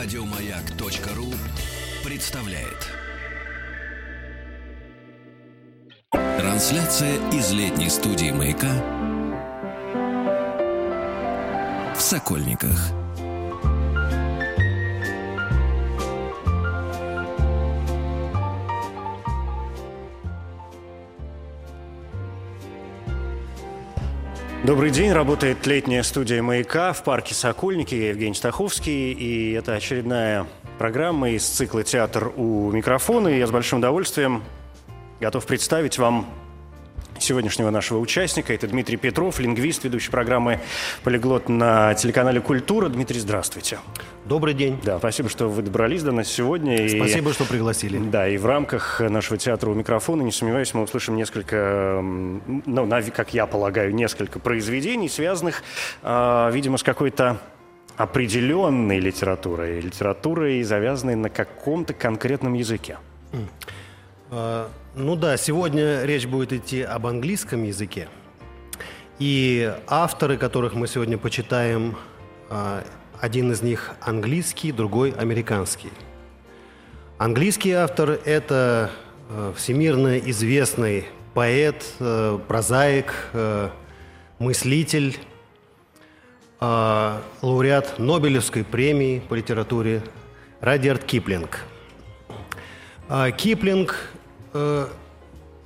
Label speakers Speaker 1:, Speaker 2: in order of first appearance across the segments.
Speaker 1: Радиомаяк.ру представляет. Трансляция из летней студии «Маяка» в Сокольниках.
Speaker 2: Добрый день. Работает летняя студия «Маяка» в парке «Сокольники». Я Евгений Стаховский. И это очередная программа из цикла «Театр у микрофона». И я с большим удовольствием готов представить вам сегодняшнего нашего участника. Это Дмитрий Петров, лингвист, ведущий программы «Полиглот» на телеканале «Культура». Дмитрий, здравствуйте.
Speaker 3: Добрый день.
Speaker 2: Да, спасибо, что вы добрались до нас сегодня.
Speaker 3: Спасибо, и, что пригласили.
Speaker 2: Да, и в рамках нашего театра у микрофона, не сомневаюсь, мы услышим несколько, ну, как я полагаю, несколько произведений, связанных, э, видимо, с какой-то определенной литературой, литературой, завязанной на каком-то конкретном языке.
Speaker 3: А, ну да, сегодня речь будет идти об английском языке. И авторы, которых мы сегодня почитаем, а, один из них английский, другой американский. Английский автор – это а, всемирно известный поэт, прозаик, мыслитель, лауреат Нобелевской премии по литературе Радиард Киплинг. Киплинг э,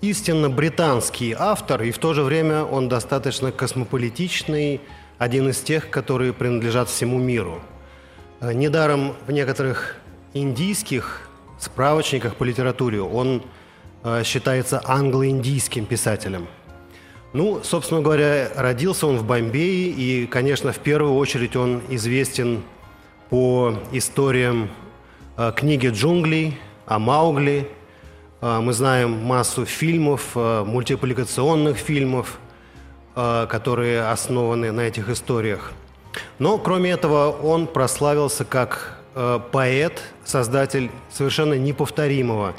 Speaker 3: истинно британский автор, и в то же время он достаточно космополитичный, один из тех, которые принадлежат всему миру. Э, недаром в некоторых индийских справочниках по литературе он э, считается англо-индийским писателем. Ну, собственно говоря, родился он в Бомбее, и, конечно, в первую очередь он известен по историям э, книги «Джунглей», о Маугли – мы знаем массу фильмов, а, мультипликационных фильмов, а, которые основаны на этих историях. Но, кроме этого, он прославился как поэт, создатель совершенно неповторимого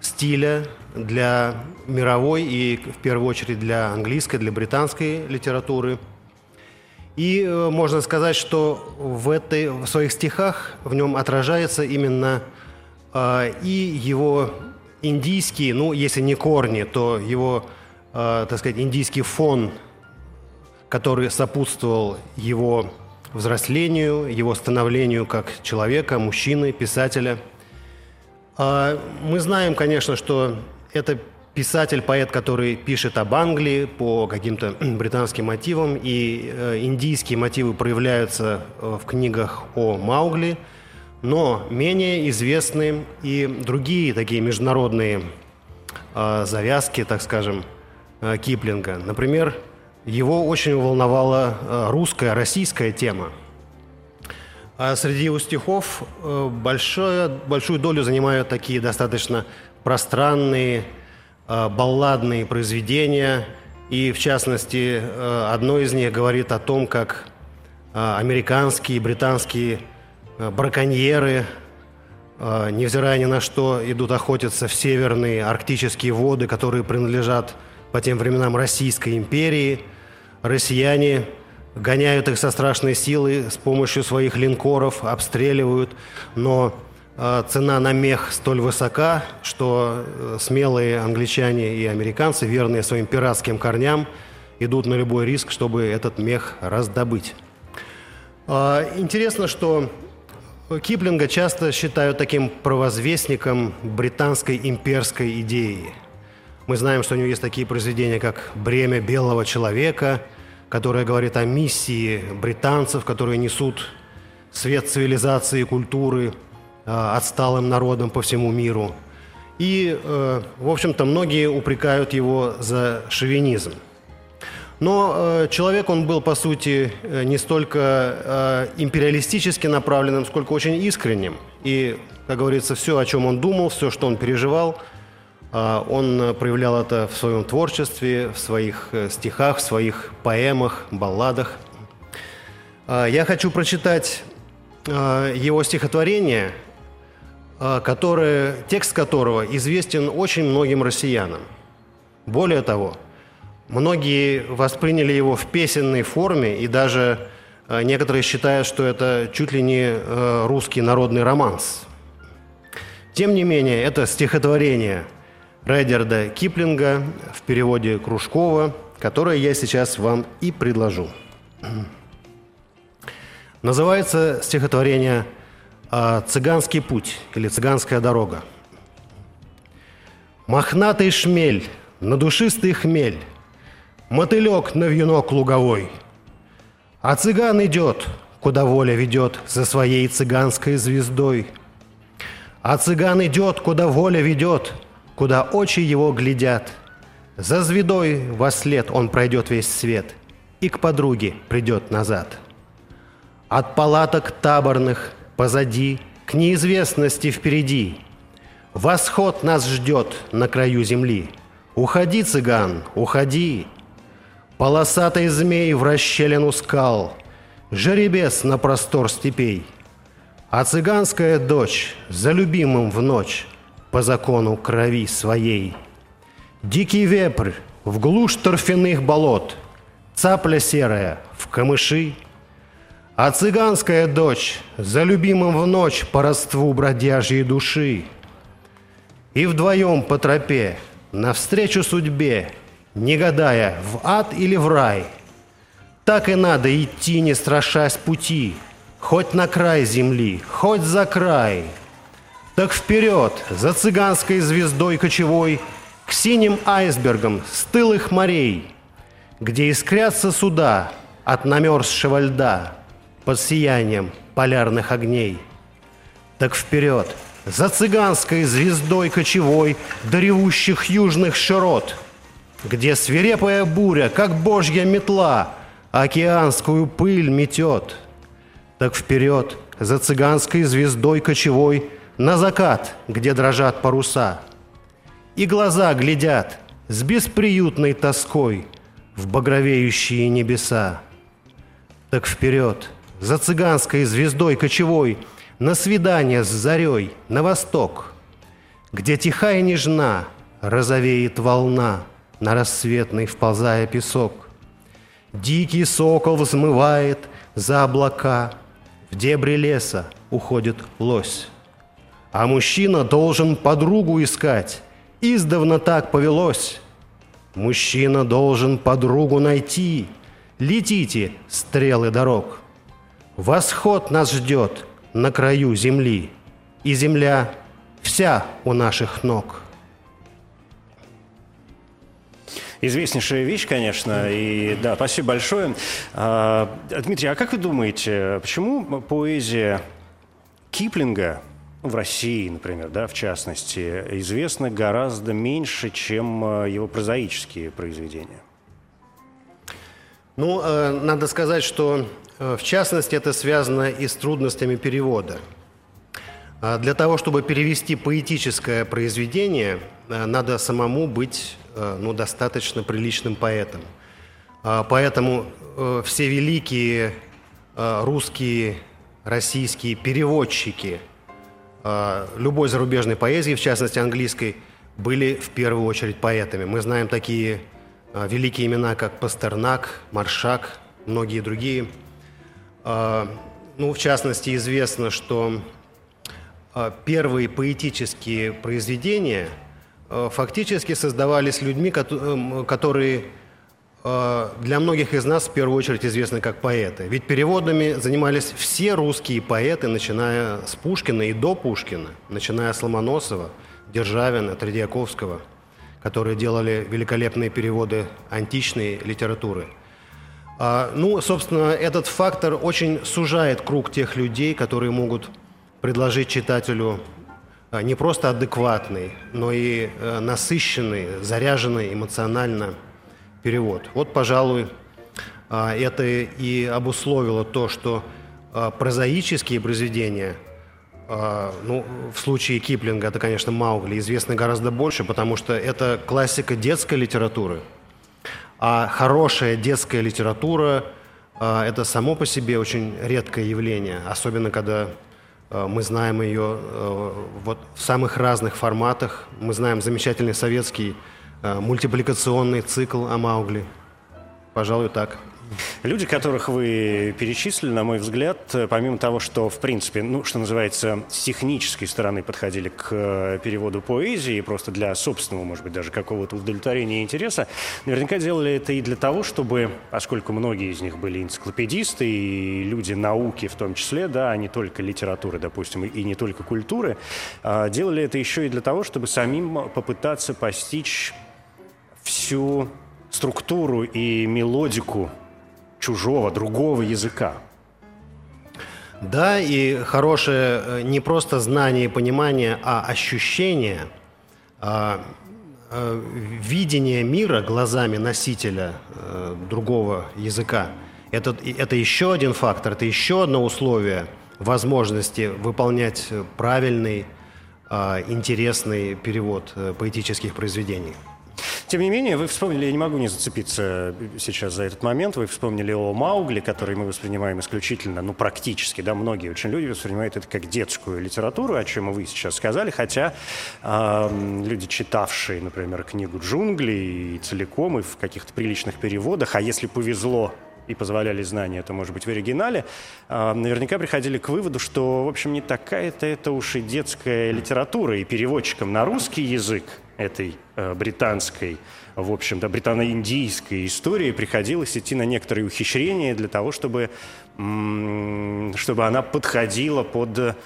Speaker 3: стиля для мировой и, в первую очередь, для английской, для британской литературы. И э, можно сказать, что в, этой, в своих стихах в нем отражается именно и его индийские, ну, если не корни, то его, э, так сказать, индийский фон, который сопутствовал его взрослению, его становлению как человека, мужчины, писателя. Э, мы знаем, конечно, что это писатель, поэт, который пишет об Англии по каким-то британским мотивам, и э, индийские мотивы проявляются э, в книгах о Маугли – но менее известны и другие такие международные э, завязки, так скажем, э, Киплинга. Например, его очень волновала э, русская, российская тема. А среди его стихов э, большое, большую долю занимают такие достаточно пространные, э, балладные произведения. И, в частности, э, одно из них говорит о том, как американские и британские браконьеры, э, невзирая ни на что, идут охотиться в северные арктические воды, которые принадлежат по тем временам Российской империи. Россияне гоняют их со страшной силой с помощью своих линкоров, обстреливают, но э, цена на мех столь высока, что смелые англичане и американцы, верные своим пиратским корням, идут на любой риск, чтобы этот мех раздобыть. Интересно, что Киплинга часто считают таким провозвестником британской имперской идеи. Мы знаем, что у него есть такие произведения, как «Бремя белого человека», которое говорит о миссии британцев, которые несут свет цивилизации и культуры э, отсталым народам по всему миру. И, э, в общем-то, многие упрекают его за шовинизм – но э, человек он был, по сути, э, не столько э, империалистически направленным, сколько очень искренним. И, как говорится, все, о чем он думал, все, что он переживал, э, он проявлял это в своем творчестве, в своих э, стихах, в своих поэмах, балладах. Э, я хочу прочитать э, его стихотворение, э, которое, текст которого известен очень многим россиянам. Более того – Многие восприняли его в песенной форме и даже некоторые считают, что это чуть ли не русский народный романс. Тем не менее, это стихотворение Редерда Киплинга в переводе Кружкова, которое я сейчас вам и предложу. Называется стихотворение «Цыганский путь» или «Цыганская дорога». Мохнатый шмель, надушистый хмель, Мотылек на вьюнок луговой. А цыган идет, куда воля ведет, За своей цыганской звездой. А цыган идет, куда воля ведет, Куда очи его глядят. За звездой во след он пройдет весь свет И к подруге придет назад. От палаток таборных позади К неизвестности впереди — Восход нас ждет на краю земли. Уходи, цыган, уходи. Полосатый змей в расщелину скал, Жеребец на простор степей. А цыганская дочь за любимым в ночь По закону крови своей. Дикий вепрь в глушь торфяных болот, Цапля серая в камыши, А цыганская дочь за любимым в ночь По родству бродяжьей души — и вдвоем по тропе, навстречу судьбе, не гадая, в ад или в рай. Так и надо идти, не страшась пути, хоть на край земли, хоть за край. Так вперед, за цыганской звездой кочевой, к синим айсбергам стылых морей, где искрятся суда от намерзшего льда под сиянием полярных огней. Так вперед, за цыганской звездой кочевой до ревущих южных широт, где свирепая буря, как божья метла, океанскую пыль метет. Так вперед за цыганской звездой кочевой на закат, где дрожат паруса. И глаза глядят с бесприютной тоской в багровеющие небеса. Так вперед за цыганской звездой кочевой – на свидание с зарей на восток, Где тихая нежна розовеет волна, На рассветный вползая песок. Дикий сокол взмывает за облака, В дебри леса уходит лось. А мужчина должен подругу искать, Издавна так повелось. Мужчина должен подругу найти, Летите, стрелы дорог. Восход нас ждет — на краю земли, и земля вся у наших ног.
Speaker 2: Известнейшая вещь, конечно, и да, спасибо большое. А, Дмитрий, а как вы думаете, почему поэзия Киплинга в России, например, да, в частности, известна гораздо меньше, чем а, его прозаические произведения?
Speaker 3: Ну, э, надо сказать, что Э, в частности, это связано и с трудностями перевода. А для того, чтобы перевести поэтическое произведение, э, надо самому быть ну, достаточно приличным поэтом. А поэтому все великие русские, российские переводчики любой зарубежной поэзии, в частности английской, были в первую очередь поэтами. Мы знаем такие великие имена, как Пастернак, Маршак, многие другие – ну, в частности, известно, что первые поэтические произведения фактически создавались людьми, эм, которые для многих из нас в первую очередь известны как поэты. Ведь переводами занимались все русские поэты, начиная с Пушкина и до Пушкина, начиная с Ломоносова, Державина, Тредьяковского, которые делали великолепные переводы античной литературы – а, ну, собственно, этот фактор очень сужает круг тех людей, которые могут предложить читателю не просто адекватный, но и э, насыщенный, заряженный эмоционально перевод. Вот, пожалуй, а, это и обусловило то, что прозаические произведения, ну, в случае Киплинга это, конечно, Маугли, известны гораздо больше, потому что это классика детской литературы – а хорошая детская литература а, – это само по себе очень редкое явление, особенно когда а, мы знаем ее а, вот в самых разных форматах. Мы знаем замечательный советский мультипликационный цикл о Маугли. Пожалуй, так.
Speaker 2: Люди, которых вы перечислили, на мой взгляд, помимо того, что, в принципе, ну, что называется, с технической стороны подходили к э, переводу поэзии, просто для собственного, может быть, даже какого-то удовлетворения и интереса, наверняка делали это и для того, чтобы, поскольку многие из них были энциклопедисты и люди науки в том числе, да, а не только литературы, допустим, и не только культуры, а, делали это еще и для того, чтобы самим попытаться постичь всю структуру и мелодику чужого, другого языка.
Speaker 3: Да, и хорошее э, не просто знание и понимание, а ощущение, а, а, видение мира глазами носителя а, другого языка. Это, это еще один фактор, это еще одно условие возможности выполнять правильный, а, интересный перевод поэтических произведений.
Speaker 2: Тем не менее, вы вспомнили, я не могу не зацепиться сейчас за этот момент, вы вспомнили о Маугли, который мы воспринимаем исключительно, ну, практически, да, многие очень люди воспринимают это как детскую литературу, о чем вы сейчас сказали, хотя э, люди, читавшие, например, книгу «Джунгли» и целиком, и в каких-то приличных переводах, а если повезло, и позволяли знания, это может быть в оригинале, наверняка приходили к выводу, что, в общем, не такая-то это уж и детская литература, и переводчикам на русский язык этой э, британской, в общем-то, британо-индийской истории приходилось идти на некоторые ухищрения для того, чтобы, чтобы она подходила под,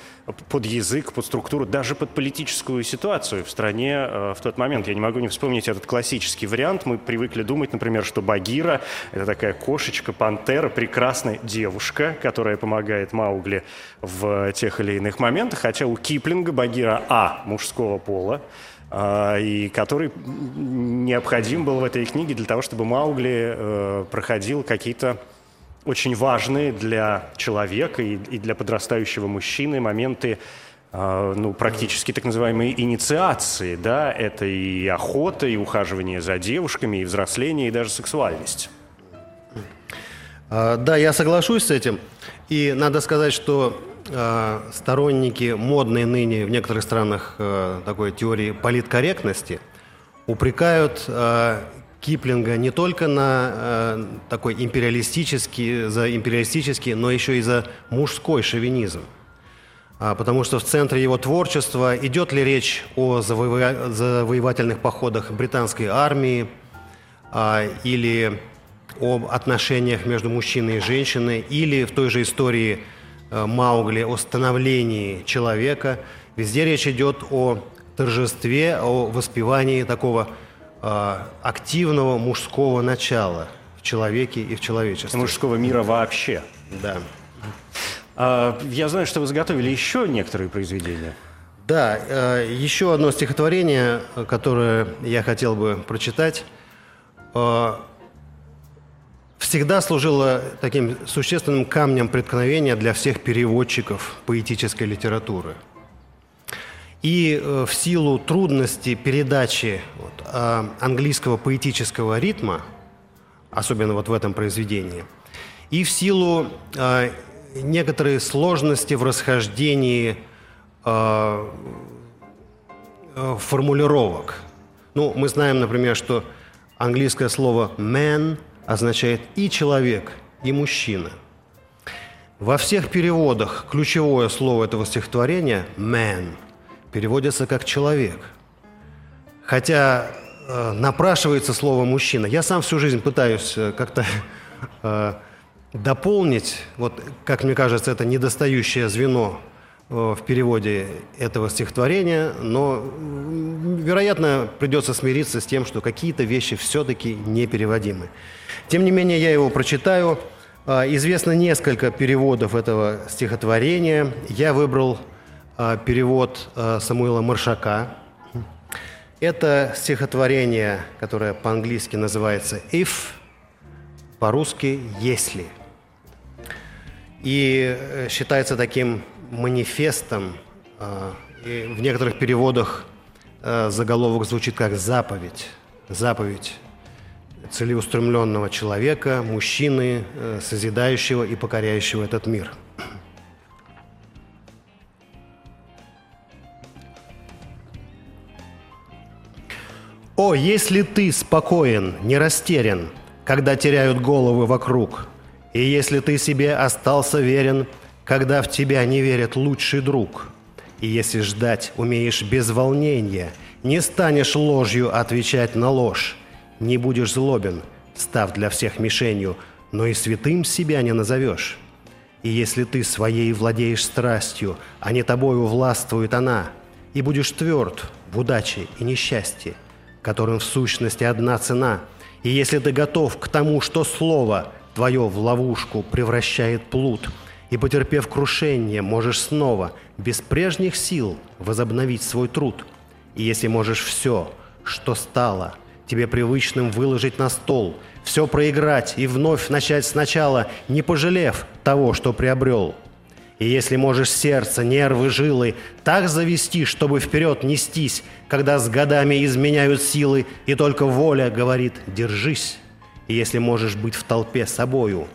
Speaker 2: под язык, под структуру, даже под политическую ситуацию в стране э, в тот момент. Я не могу не вспомнить этот классический вариант. Мы привыкли думать, например, что Багира – это такая кошечка, пантера, прекрасная девушка, которая помогает Маугли в тех или иных моментах, хотя у Киплинга Багира А – мужского пола, и который необходим был в этой книге для того, чтобы Маугли э, проходил какие-то очень важные для человека и, для подрастающего мужчины моменты а, ну, практически так называемые инициации, да, это и охота, и ухаживание за девушками, и взросление, и даже сексуальность.
Speaker 3: А, да, я соглашусь с этим. И надо сказать, что Э, сторонники модной ныне в некоторых странах э, такой теории политкорректности упрекают э, Киплинга не только на такой империалистический, за империалистический, но еще и за мужской шовинизм. А, потому что в центре его творчества идет ли речь о завоевательных походах британской армии а, или об отношениях между мужчиной и женщиной, или в той же истории Маугли о становлении человека. Везде речь идет о торжестве, о воспевании такого э, активного мужского начала в человеке и в человечестве.
Speaker 2: Мужского мира вообще.
Speaker 3: Да.
Speaker 2: А, я знаю, что вы заготовили еще некоторые произведения.
Speaker 3: Да, э, еще одно стихотворение, которое я хотел бы прочитать. Э, всегда служила таким существенным камнем преткновения для всех переводчиков поэтической литературы. И э, в силу трудности передачи э, английского поэтического ритма, особенно вот в этом произведении, и в силу э, некоторой сложности в расхождении формулировок. Ну, мы знаем, например, что английское слово «man» – означает и человек, и мужчина. Во всех переводах ключевое слово этого стихотворения «man» переводится как «человек». Хотя э, напрашивается слово «мужчина». Я сам всю жизнь пытаюсь э, как-то э, дополнить, вот, как мне кажется, это недостающее звено э, в переводе этого стихотворения, но, вероятно, придется смириться с тем, что какие-то вещи все-таки непереводимы. Тем не менее, я его прочитаю. А, известно несколько переводов этого стихотворения. Я выбрал а, перевод а, Самуила Маршака. Это стихотворение, которое по-английски называется «if», по-русски «если». И э, считается таким манифестом. В некоторых переводах заголовок звучит как «заповедь». Заповедь целеустремленного человека, мужчины, э, созидающего и покоряющего этот мир. О, если ты спокоен, не растерян, когда теряют головы вокруг. И если ты себе остался верен, когда в тебя не верит лучший друг. И если ждать умеешь без волнения, не станешь ложью отвечать на ложь, не будешь злобен, став для всех мишенью, но и святым себя не назовешь. И если ты своей владеешь страстью, а не тобою властвует она, и будешь тверд в удаче и несчастье, которым в сущности одна цена, и если ты готов к тому, что слово твое в ловушку превращает плут, и, потерпев крушение, можешь снова, без прежних сил, возобновить свой труд, и если можешь все, что стало, тебе привычным выложить на стол – все проиграть и вновь начать сначала, не пожалев того, что приобрел. И если можешь сердце, нервы, жилы так завести, чтобы вперед нестись, когда с годами изменяют силы, и только воля говорит «держись». И если можешь быть в толпе собою,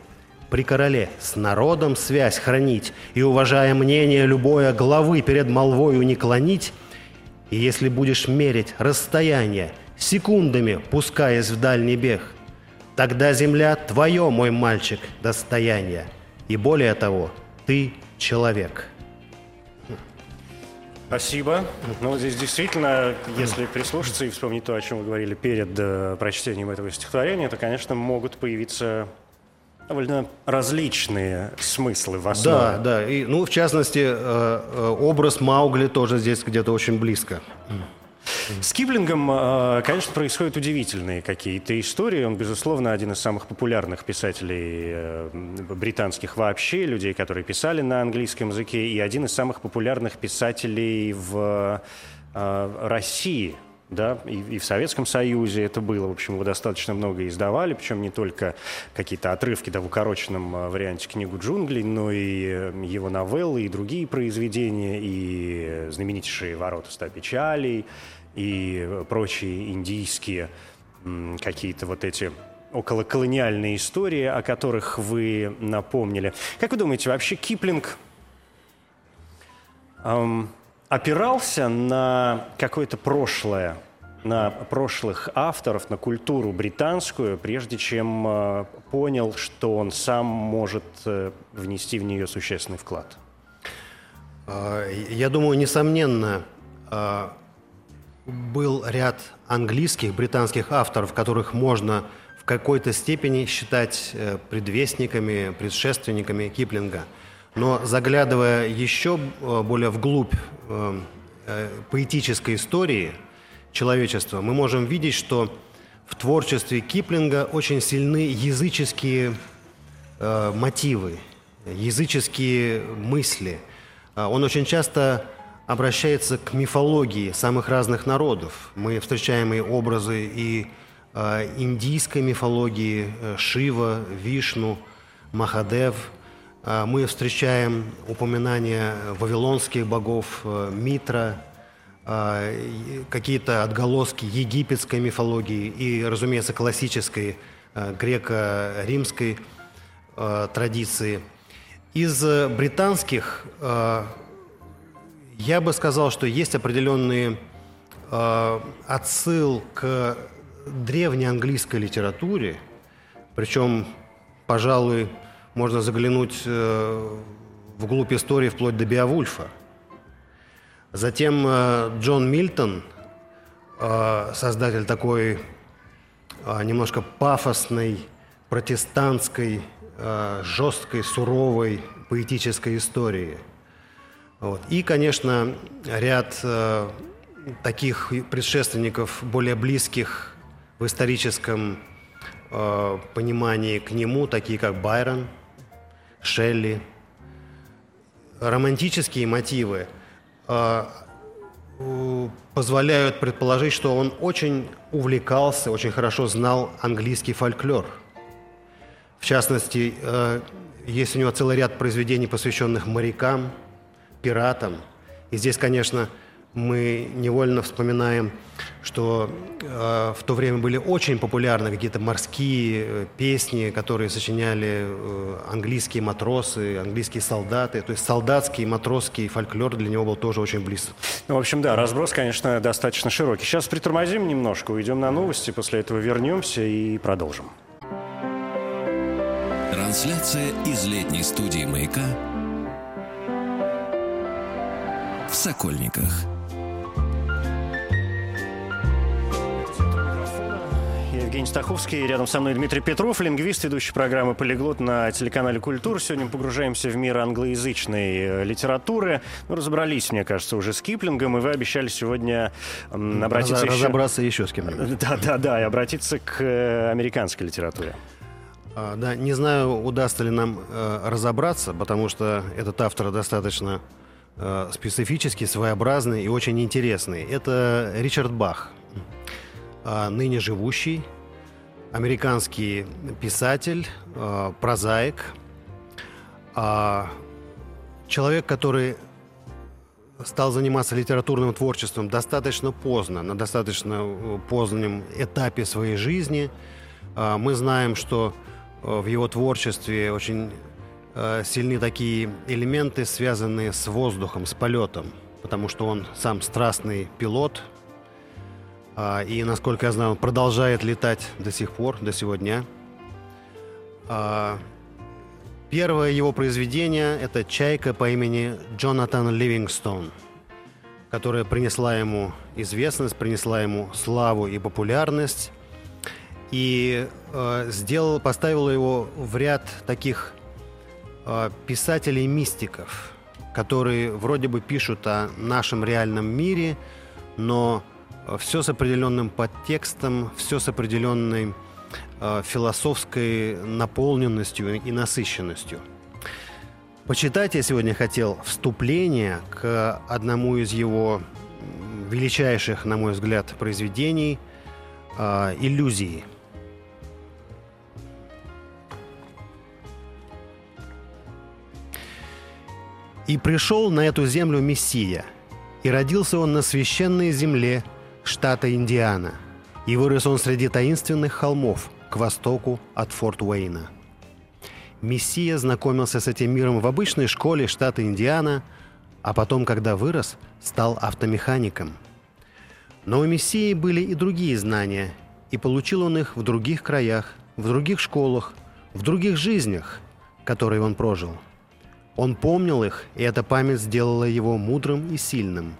Speaker 3: при короле с народом связь хранить и, уважая мнение любое, главы перед молвою не клонить, и если будешь мерить расстояние, секундами пускаясь в дальний бег, Тогда земля твое, мой мальчик, достояние. И более того, ты человек.
Speaker 2: Спасибо. Ну, здесь действительно, если прислушаться и вспомнить то, о чем вы говорили перед э, прочтением этого стихотворения, то, конечно, могут появиться довольно различные смыслы в основе.
Speaker 3: Да, да. И, ну, в частности, э, э, образ Маугли тоже здесь где-то очень близко.
Speaker 2: С Киплингом, э, конечно, происходят удивительные какие-то истории. Он, безусловно, один из самых популярных писателей э, британских вообще, людей, которые писали на английском языке, и один из самых популярных писателей в э, России – да, и, и в Советском Союзе это было, в общем, его достаточно много издавали, причем не только какие-то отрывки, да, в укороченном варианте книгу «Джунглей», но и его новеллы, и другие произведения, и знаменитейшие «Ворота ста печалей», и прочие индийские какие-то вот эти околоколониальные истории, о которых вы напомнили. Как вы думаете, вообще Киплинг эм, опирался на какое-то прошлое, на прошлых авторов, на культуру британскую, прежде чем э, понял, что он сам может э, внести в нее существенный вклад?
Speaker 3: А, я думаю, несомненно, а, был ряд английских, британских авторов, которых можно в какой-то степени считать э, предвестниками, предшественниками Киплинга. Но заглядывая еще э, более вглубь э, поэтической истории человечества, мы можем видеть, что в творчестве Киплинга очень сильны языческие мотивы, языческие мысли. Он очень часто обращается к мифологии самых разных народов. Мы встречаем и образы и э, индийской мифологии, э, Шива, Вишну, Махадев. Э, мы встречаем упоминания вавилонских богов, э, Митра, э, какие-то отголоски египетской мифологии и, разумеется, классической э, греко-римской э, традиции. Из британских э, я бы сказал, что есть определенный э, отсыл к древней английской литературе, причем, пожалуй, можно заглянуть э, вглубь истории вплоть до Беовульфа. Затем э, Джон Мильтон, э, создатель такой э, немножко пафосной, протестантской, э, жесткой, суровой поэтической истории – вот. И, конечно, ряд э, таких предшественников, более близких в историческом э, понимании к нему, такие как Байрон, Шелли. Романтические мотивы э, позволяют предположить, что он очень увлекался, очень хорошо знал английский фольклор. В частности, э, есть у него целый ряд произведений, посвященных морякам – пиратам. И здесь, конечно, мы невольно вспоминаем, что э, в то время были очень популярны какие-то морские э, песни, которые сочиняли э, английские матросы, английские солдаты. То есть солдатский, матросский фольклор для него был тоже очень близок.
Speaker 2: Ну, в общем, да, разброс, конечно, достаточно широкий. Сейчас притормозим немножко, уйдем на новости, после этого вернемся и продолжим.
Speaker 1: Трансляция из летней студии «Маяка» в Сокольниках.
Speaker 2: Евгений Стаховский, рядом со мной Дмитрий Петров, лингвист, ведущий программы «Полиглот» на телеканале «Культура». Сегодня мы погружаемся в мир англоязычной э, литературы. Ну, разобрались, мне кажется, уже с Киплингом, и вы обещали сегодня обратиться
Speaker 3: Раз,
Speaker 2: еще...
Speaker 3: Разобраться еще с кем-нибудь.
Speaker 2: Да-да-да, и обратиться к э, американской литературе.
Speaker 3: А, да, не знаю, удастся ли нам э, разобраться, потому что этот автор достаточно э, специфический, своеобразный и очень интересный. Это Ричард Бах, э, ныне живущий, американский писатель, э, прозаик, э, человек, который стал заниматься литературным творчеством достаточно поздно, на достаточно позднем этапе своей жизни. Мы знаем, что в его творчестве очень сильны такие элементы, связанные с воздухом, с полетом, потому что он сам страстный пилот, а, и, насколько я знаю, он продолжает летать до сих пор, до сегодня. А, первое его произведение – это «Чайка» по имени Джонатан Ливингстон, которая принесла ему известность, принесла ему славу и популярность – и э, сделал, поставил его в ряд таких э, писателей-мистиков, которые вроде бы пишут о нашем реальном мире, но э, все с определенным подтекстом, все с определенной э, философской наполненностью и насыщенностью. Почитать я сегодня хотел вступление к одному из его величайших, на мой взгляд, произведений э, «Иллюзии». И пришел на эту землю Мессия, и родился он на священной земле штата Индиана, и вырос он среди таинственных холмов к востоку от Форт Уэйна. Мессия знакомился с этим миром в обычной школе штата Индиана, а потом, когда вырос, стал автомехаником. Но у Мессии были и другие знания, и получил он их в других краях, в других школах, в других жизнях, которые он прожил – он помнил их, и эта память сделала его мудрым и сильным.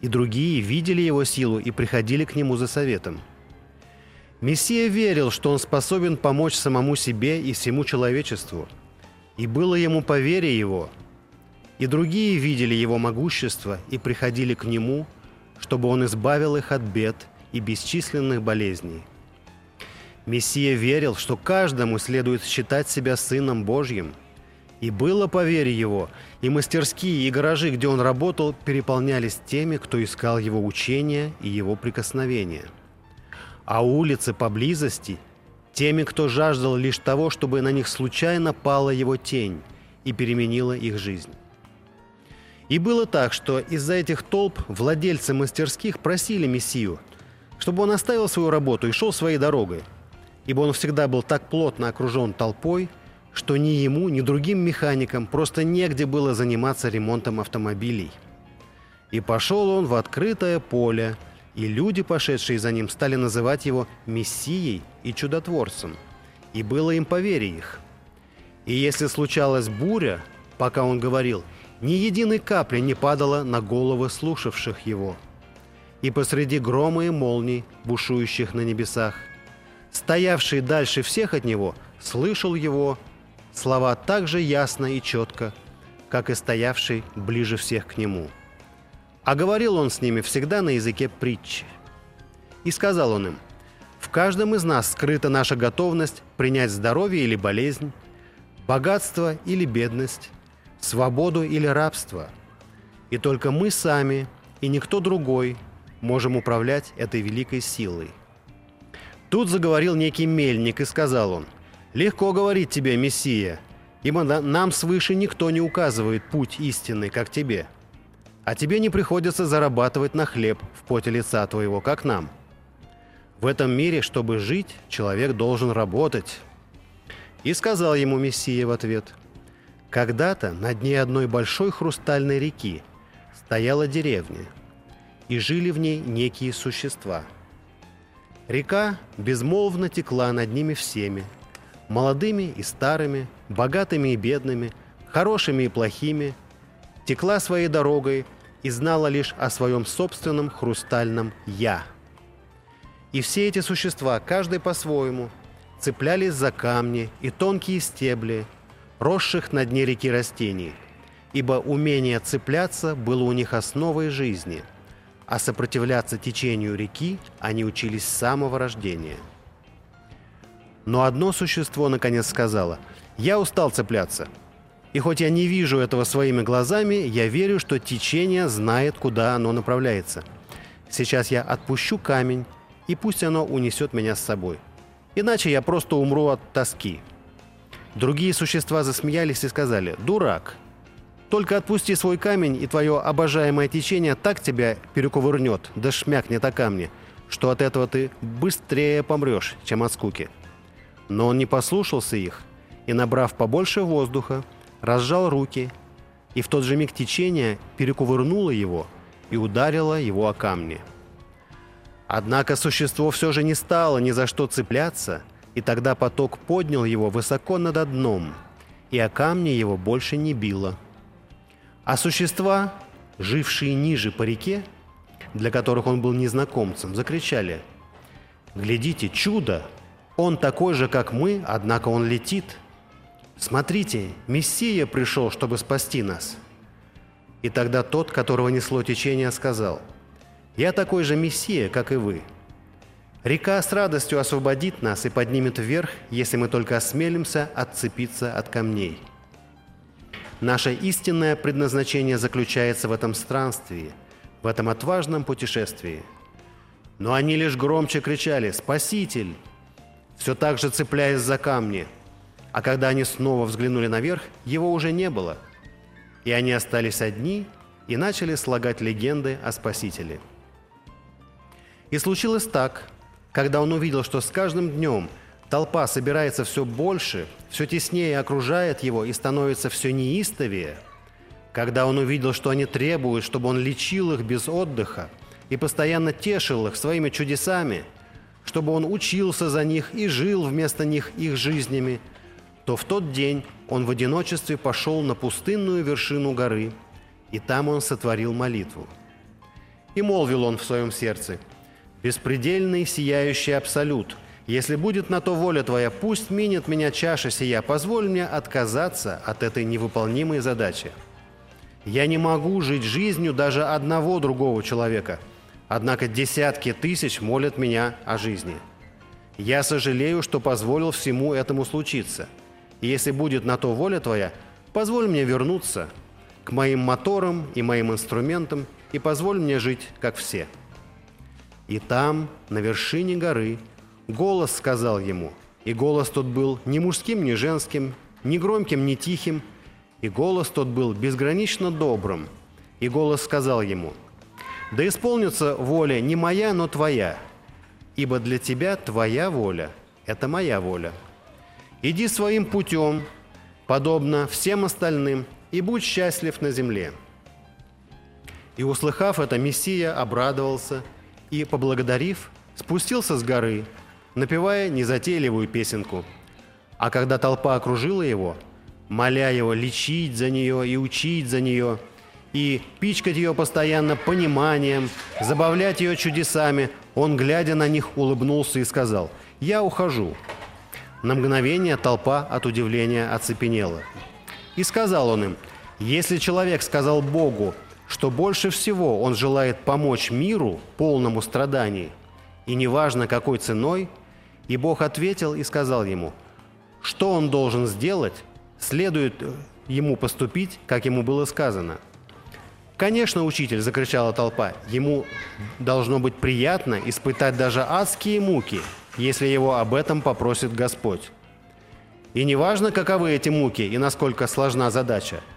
Speaker 3: И другие видели его силу и приходили к нему за советом. Мессия верил, что он способен помочь самому себе и всему человечеству. И было ему по вере его. И другие видели его могущество и приходили к нему, чтобы он избавил их от бед и бесчисленных болезней. Мессия верил, что каждому следует считать себя сыном Божьим – и было по вере его, и мастерские, и гаражи, где он работал, переполнялись теми, кто искал его учения и его прикосновения. А улицы поблизости – теми, кто жаждал лишь того, чтобы на них случайно пала его тень и переменила их жизнь. И было так, что из-за этих толп владельцы мастерских просили Мессию, чтобы он оставил свою работу и шел своей дорогой, ибо он всегда был так плотно окружен толпой – что ни ему, ни другим механикам просто негде было заниматься ремонтом автомобилей. И пошел он в открытое поле, и люди, пошедшие за ним, стали называть его Мессией и Чудотворцем. И было им поверие их. И если случалась буря, пока он говорил, ни единой капли не падало на головы слушавших его. И посреди грома и молний, бушующих на небесах, стоявший дальше всех от него, слышал его слова так же ясно и четко, как и стоявший ближе всех к нему. А говорил он с ними всегда на языке притчи. И сказал он им, «В каждом из нас скрыта наша готовность принять здоровье или болезнь, богатство или бедность, свободу или рабство. И только мы сами и никто другой можем управлять этой великой силой». Тут заговорил некий мельник и сказал он, Легко говорить тебе, Мессия, ибо нам свыше никто не указывает путь истинный, как тебе. А тебе не приходится зарабатывать на хлеб в поте лица твоего, как нам. В этом мире, чтобы жить, человек должен работать. И сказал ему Мессия в ответ, «Когда-то на дне одной большой хрустальной реки стояла деревня, и жили в ней некие существа. Река безмолвно текла над ними всеми, молодыми и старыми, богатыми и бедными, хорошими и плохими, текла своей дорогой и знала лишь о своем собственном хрустальном «я». И все эти существа, каждый по-своему, цеплялись за камни и тонкие стебли, росших на дне реки растений, ибо умение цепляться было у них основой жизни, а сопротивляться течению реки они учились с самого рождения. Но одно существо наконец сказала «Я устал цепляться». И хоть я не вижу этого своими глазами, я верю, что течение знает, куда оно направляется. Сейчас я отпущу камень, и пусть оно унесет меня с собой. Иначе я просто умру от тоски. Другие существа засмеялись и сказали «Дурак, только отпусти свой камень, и твое обожаемое течение так тебя перекувырнет, да шмякнет о камни, что от этого ты быстрее помрешь, чем от скуки». Но он не послушался их и, набрав побольше воздуха, разжал руки, и в тот же миг течение перекувырнуло его и ударило его о камни. Однако существо все же не стало ни за что цепляться, и тогда поток поднял его высоко над дном, и о камни его больше не било. А существа, жившие ниже по реке, для которых он был незнакомцем, закричали «Глядите, чудо! Он такой же, как мы, однако он летит!» «Смотрите, Мессия пришел, чтобы спасти нас!» И тогда тот, которого несло течение, сказал – я такой же Мессия, как и вы. Река с радостью освободит нас и поднимет вверх, если мы только осмелимся отцепиться от камней. Наше истинное предназначение заключается в этом странствии, в этом отважном путешествии. Но они лишь громче кричали «Спаситель!», все так же цепляясь за камни. А когда они снова взглянули наверх, его уже не было. И они остались одни и начали слагать легенды о Спасителе – и случилось так, когда он увидел, что с каждым днем толпа собирается все больше, все теснее окружает его и становится все неистовее, когда он увидел, что они требуют, чтобы он лечил их без отдыха и постоянно тешил их своими чудесами, чтобы он учился за них и жил вместо них их жизнями, то в тот день он в одиночестве пошел на пустынную вершину горы, и там он сотворил молитву. И молвил он в своем сердце – беспредельный сияющий абсолют. Если будет на то воля Твоя, пусть минет меня чаша сия, позволь мне отказаться от этой невыполнимой задачи. Я не могу жить жизнью даже одного другого человека, однако десятки тысяч молят меня о жизни. Я сожалею, что позволил всему этому случиться. Если будет на то воля Твоя, позволь мне вернуться к моим моторам и моим инструментам и позволь мне жить, как все». И там, на вершине горы, голос сказал ему, и голос тот был ни мужским, ни женским, ни громким, ни тихим, и голос тот был безгранично добрым. И голос сказал ему, «Да исполнится воля не моя, но твоя, ибо для тебя твоя воля – это моя воля. Иди своим путем, подобно всем остальным, и будь счастлив на земле». И, услыхав это, Мессия обрадовался – и, поблагодарив, спустился с горы, напевая незатейливую песенку. А когда толпа окружила его, моля его лечить за нее и учить за нее, и пичкать ее постоянно пониманием, забавлять ее чудесами, он, глядя на них, улыбнулся и сказал «Я ухожу». На мгновение толпа от удивления оцепенела. И сказал он им, «Если человек сказал Богу, что больше всего он желает помочь миру, полному страданий, и неважно какой ценой, и Бог ответил и сказал ему, что он должен сделать, следует ему поступить, как ему было сказано. «Конечно, учитель!» – закричала толпа. «Ему должно быть приятно испытать даже адские муки, если его об этом попросит Господь. И неважно, каковы эти муки и насколько сложна задача –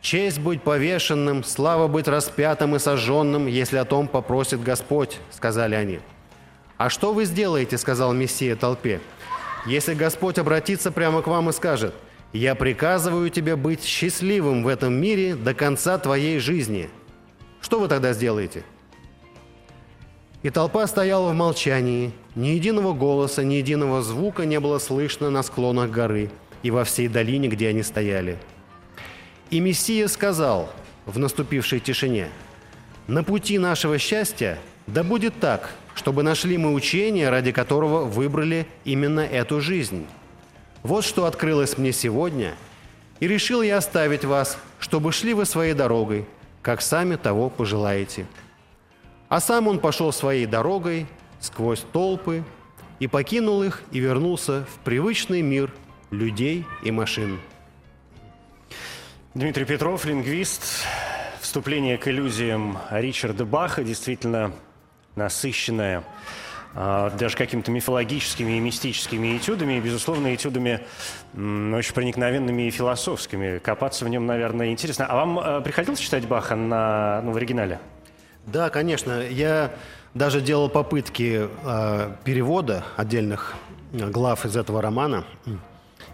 Speaker 3: Честь быть повешенным, слава быть распятым и сожженным, если о том попросит Господь», — сказали они. «А что вы сделаете?» — сказал Мессия толпе. «Если Господь обратится прямо к вам и скажет, «Я приказываю тебе быть счастливым в этом мире до конца твоей жизни», что вы тогда сделаете?» И толпа стояла в молчании. Ни единого голоса, ни единого звука не было слышно на склонах горы, и во всей долине, где они стояли. И Мессия сказал в наступившей тишине, «На пути нашего счастья да будет так, чтобы нашли мы учение, ради которого выбрали именно эту жизнь. Вот что открылось мне сегодня, и решил я оставить вас, чтобы шли вы своей дорогой, как сами того пожелаете». А сам он пошел своей дорогой сквозь толпы и покинул их и вернулся в привычный мир людей и машин.
Speaker 2: Дмитрий Петров, лингвист. Вступление к иллюзиям Ричарда Баха действительно насыщенное даже какими-то мифологическими и мистическими этюдами, и, безусловно, этюдами очень проникновенными и философскими. Копаться в нем, наверное, интересно. А вам а, приходилось читать Баха на, ну, в оригинале?
Speaker 3: Да, конечно. Я даже делал попытки э, перевода отдельных глав из этого романа.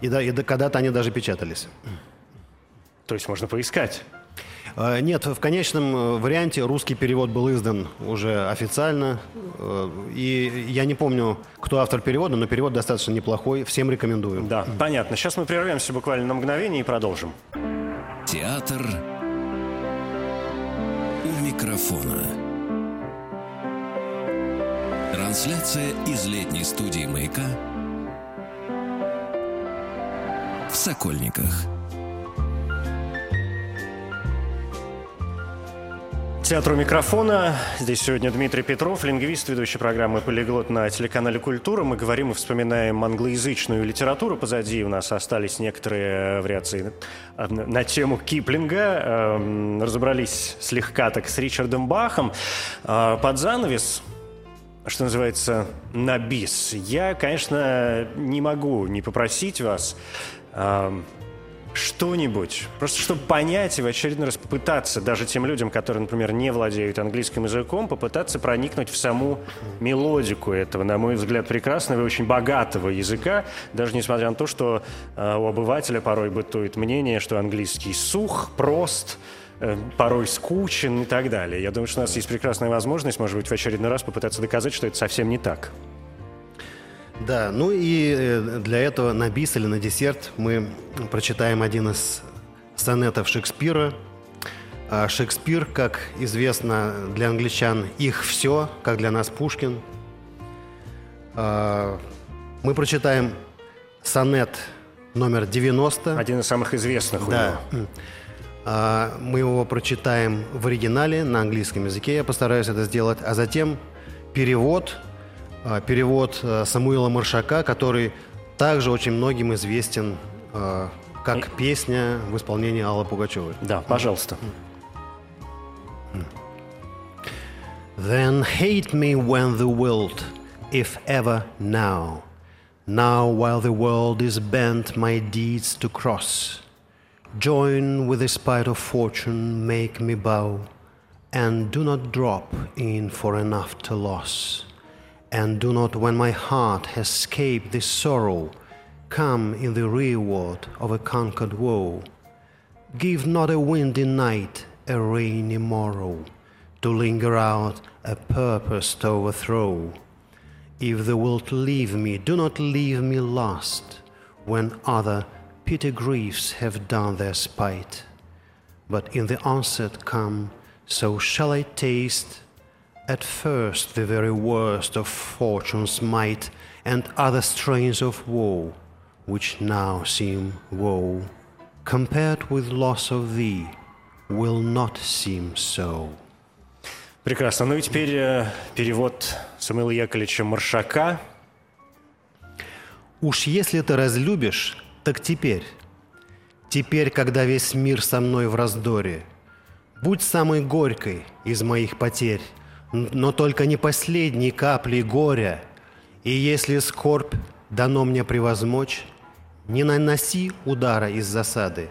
Speaker 3: И, да, и когда-то они даже печатались.
Speaker 2: То есть можно поискать?
Speaker 3: Э, нет, в конечном э, варианте русский перевод был издан уже официально. Э, и я не помню, кто автор перевода, но перевод достаточно неплохой. Всем рекомендую.
Speaker 2: Да, понятно. Сейчас мы прервемся буквально на мгновение и продолжим.
Speaker 1: Театр у микрофона. Трансляция из летней студии «Маяка» в Сокольниках.
Speaker 2: Театру микрофона. Здесь сегодня Дмитрий Петров, лингвист, ведущий программы «Полиглот» на телеканале «Культура». Мы говорим и вспоминаем англоязычную литературу. Позади у нас остались некоторые вариации на тему Киплинга. Эм, разобрались слегка так с Ричардом Бахом. А, под занавес что называется, на бис. Я, конечно, не могу не попросить вас эм, что-нибудь, просто чтобы понять и в очередной раз попытаться, даже тем людям, которые, например, не владеют английским языком, попытаться проникнуть в саму мелодику этого, на мой взгляд, прекрасного и очень богатого языка, даже несмотря на то, что э, у обывателя порой бытует мнение, что английский сух, прост, э, порой скучен и так далее. Я думаю, что у нас есть прекрасная возможность, может быть, в очередной раз попытаться доказать, что это совсем не так.
Speaker 3: Да, ну и э, для этого на бис или на десерт мы прочитаем один из сонетов Шекспира. А Шекспир, как известно для англичан, их все, как для нас Пушкин. А, мы прочитаем сонет номер 90.
Speaker 2: Один из самых известных
Speaker 3: да. у него. А, мы его прочитаем в оригинале на английском языке, я постараюсь это сделать, а затем перевод перевод э, Самуила Маршака, который также очень многим известен э, как песня в исполнении Аллы Пугачевой.
Speaker 2: Да, пожалуйста.
Speaker 3: Then hate me when the world, if ever now, now while the world is bent my deeds to cross, join with the spite of fortune, make me bow, and do not drop in for an after loss. And do not, when my heart has escaped this sorrow, come in the reward of a conquered woe. Give not a windy night a rainy morrow to linger out a purpose to overthrow. If thou wilt leave me, do not leave me lost when other petty griefs have done their spite. But in the onset come, so shall I taste at first the very worst of fortune's might and other strains of woe, which now seem woe, compared with loss of thee, will not seem so.
Speaker 2: Прекрасно. Ну и теперь э, перевод Самуила Яковлевича Маршака.
Speaker 3: «Уж если ты разлюбишь, так теперь, теперь, когда весь мир со мной в раздоре, будь самой горькой из моих потерь, но только не последней капли горя. И если скорбь дано мне превозмочь, не наноси удара из засады.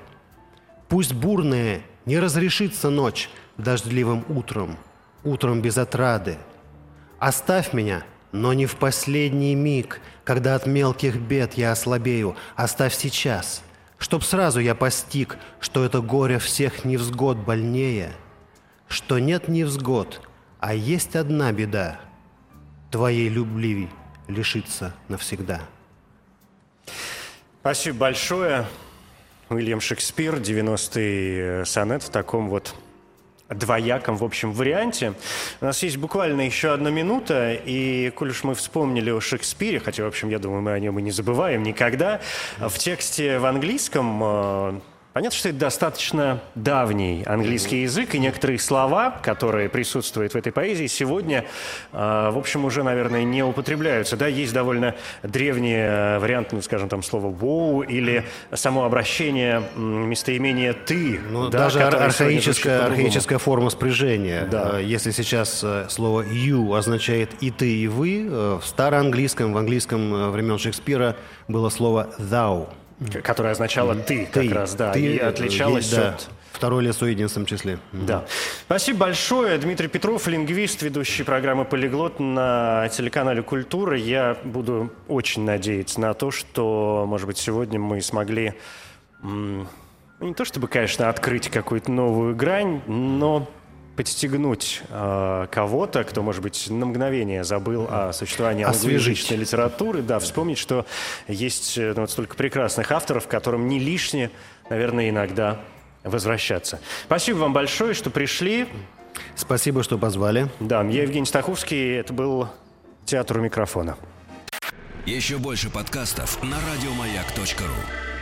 Speaker 3: Пусть бурная не разрешится ночь дождливым утром, утром без отрады. Оставь меня, но не в последний миг, когда от мелких бед я ослабею. Оставь сейчас, чтоб сразу я постиг, что это горе всех невзгод больнее, что нет невзгод — а есть одна беда – твоей любви лишиться навсегда.
Speaker 2: Спасибо большое. Уильям Шекспир, 90-й сонет в таком вот двояком, в общем, варианте. У нас есть буквально еще одна минута, и коль уж мы вспомнили о Шекспире, хотя, в общем, я думаю, мы о нем и не забываем никогда, в тексте в английском э, Понятно, что это достаточно давний английский язык, и некоторые слова, которые присутствуют в этой поэзии, сегодня, э, в общем, уже, наверное, не употребляются. Да, есть довольно древние э, варианты, ну, скажем, там, слова «воу» или само обращение местоимения «ты».
Speaker 3: Ну, да, даже архаическая, архаическая форма спряжения. Да. Э, если сейчас слово «you» означает «и ты, и вы», в староанглийском, в английском времен Шекспира было слово «thou».
Speaker 2: Которая означала «ты», как раз, да, ты, и отличалась да. от...
Speaker 3: Второе лицо в единственном числе.
Speaker 2: Да. Спасибо большое. Дмитрий Петров, лингвист, ведущий программы «Полиглот» на телеканале «Культура». Я буду очень надеяться на то, что, может быть, сегодня мы смогли не то чтобы, конечно, открыть какую-то новую грань, но подстегнуть э, кого-то, кто, может быть, на мгновение забыл о существовании англоязычной литературы, да, вспомнить, что есть э, ну, вот столько прекрасных авторов, которым не лишне, наверное, иногда возвращаться. Спасибо вам большое, что пришли.
Speaker 3: Спасибо, что позвали.
Speaker 2: Да, я Евгений Стаховский, это был «Театр у микрофона».
Speaker 1: Еще больше подкастов на радиомаяк.ру